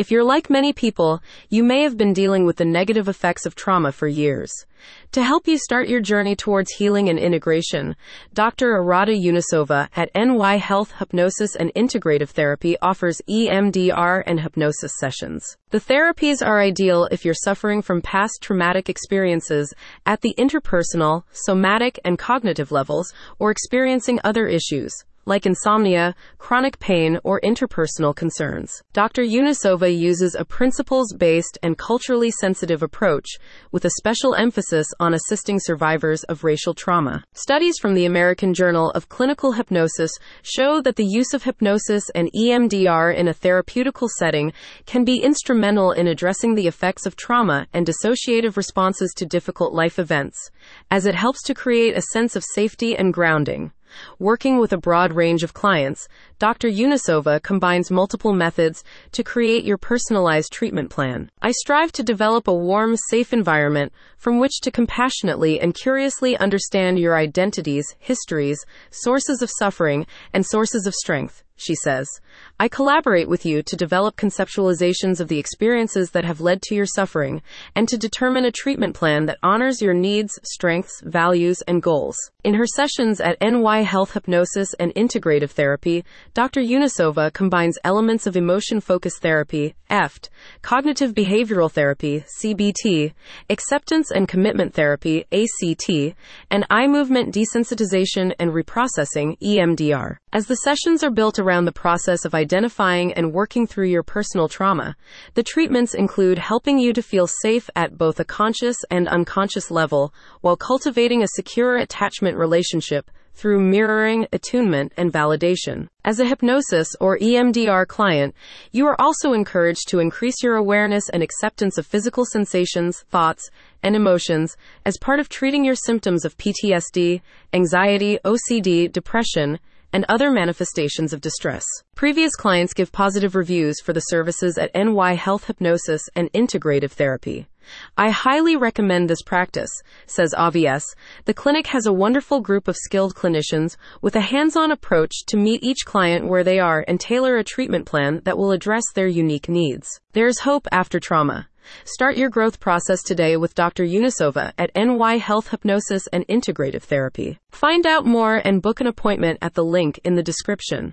If you're like many people, you may have been dealing with the negative effects of trauma for years. To help you start your journey towards healing and integration, Dr. Irada Yunusova at NY Health Hypnosis and Integrative Therapy offers EMDR and hypnosis sessions. The therapies are ideal if you're suffering from past traumatic experiences at the interpersonal, somatic, and cognitive levels or experiencing other issues like insomnia, chronic pain, or interpersonal concerns. Dr. Yunusova uses a principles based and culturally sensitive approach with a special emphasis on assisting survivors of racial trauma. Studies from the American Journal of Clinical Hypnosis show that the use of hypnosis and EMDR in a therapeutical setting can be instrumental in addressing the effects of trauma and dissociative responses to difficult life events, as it helps to create a sense of safety and grounding. Working with a broad range of clients, Dr. Yunusova combines multiple methods to create your personalized treatment plan. I strive to develop a warm, safe environment from which to compassionately and curiously understand your identities, histories, sources of suffering, and sources of strength she says. I collaborate with you to develop conceptualizations of the experiences that have led to your suffering and to determine a treatment plan that honors your needs, strengths, values, and goals. In her sessions at NY Health Hypnosis and Integrative Therapy, Dr. Yunusova combines elements of emotion focused therapy, EFT, cognitive behavioral therapy, CBT, acceptance and commitment therapy, ACT, and eye movement desensitization and reprocessing, EMDR. As the sessions are built around the process of identifying and working through your personal trauma, the treatments include helping you to feel safe at both a conscious and unconscious level while cultivating a secure attachment relationship through mirroring, attunement, and validation. As a hypnosis or EMDR client, you are also encouraged to increase your awareness and acceptance of physical sensations, thoughts, and emotions as part of treating your symptoms of PTSD, anxiety, OCD, depression, and other manifestations of distress. Previous clients give positive reviews for the services at NY Health Hypnosis and Integrative Therapy. I highly recommend this practice, says Avies. The clinic has a wonderful group of skilled clinicians with a hands on approach to meet each client where they are and tailor a treatment plan that will address their unique needs. There's hope after trauma. Start your growth process today with Dr. Yunusova at NY Health Hypnosis and Integrative Therapy. Find out more and book an appointment at the link in the description.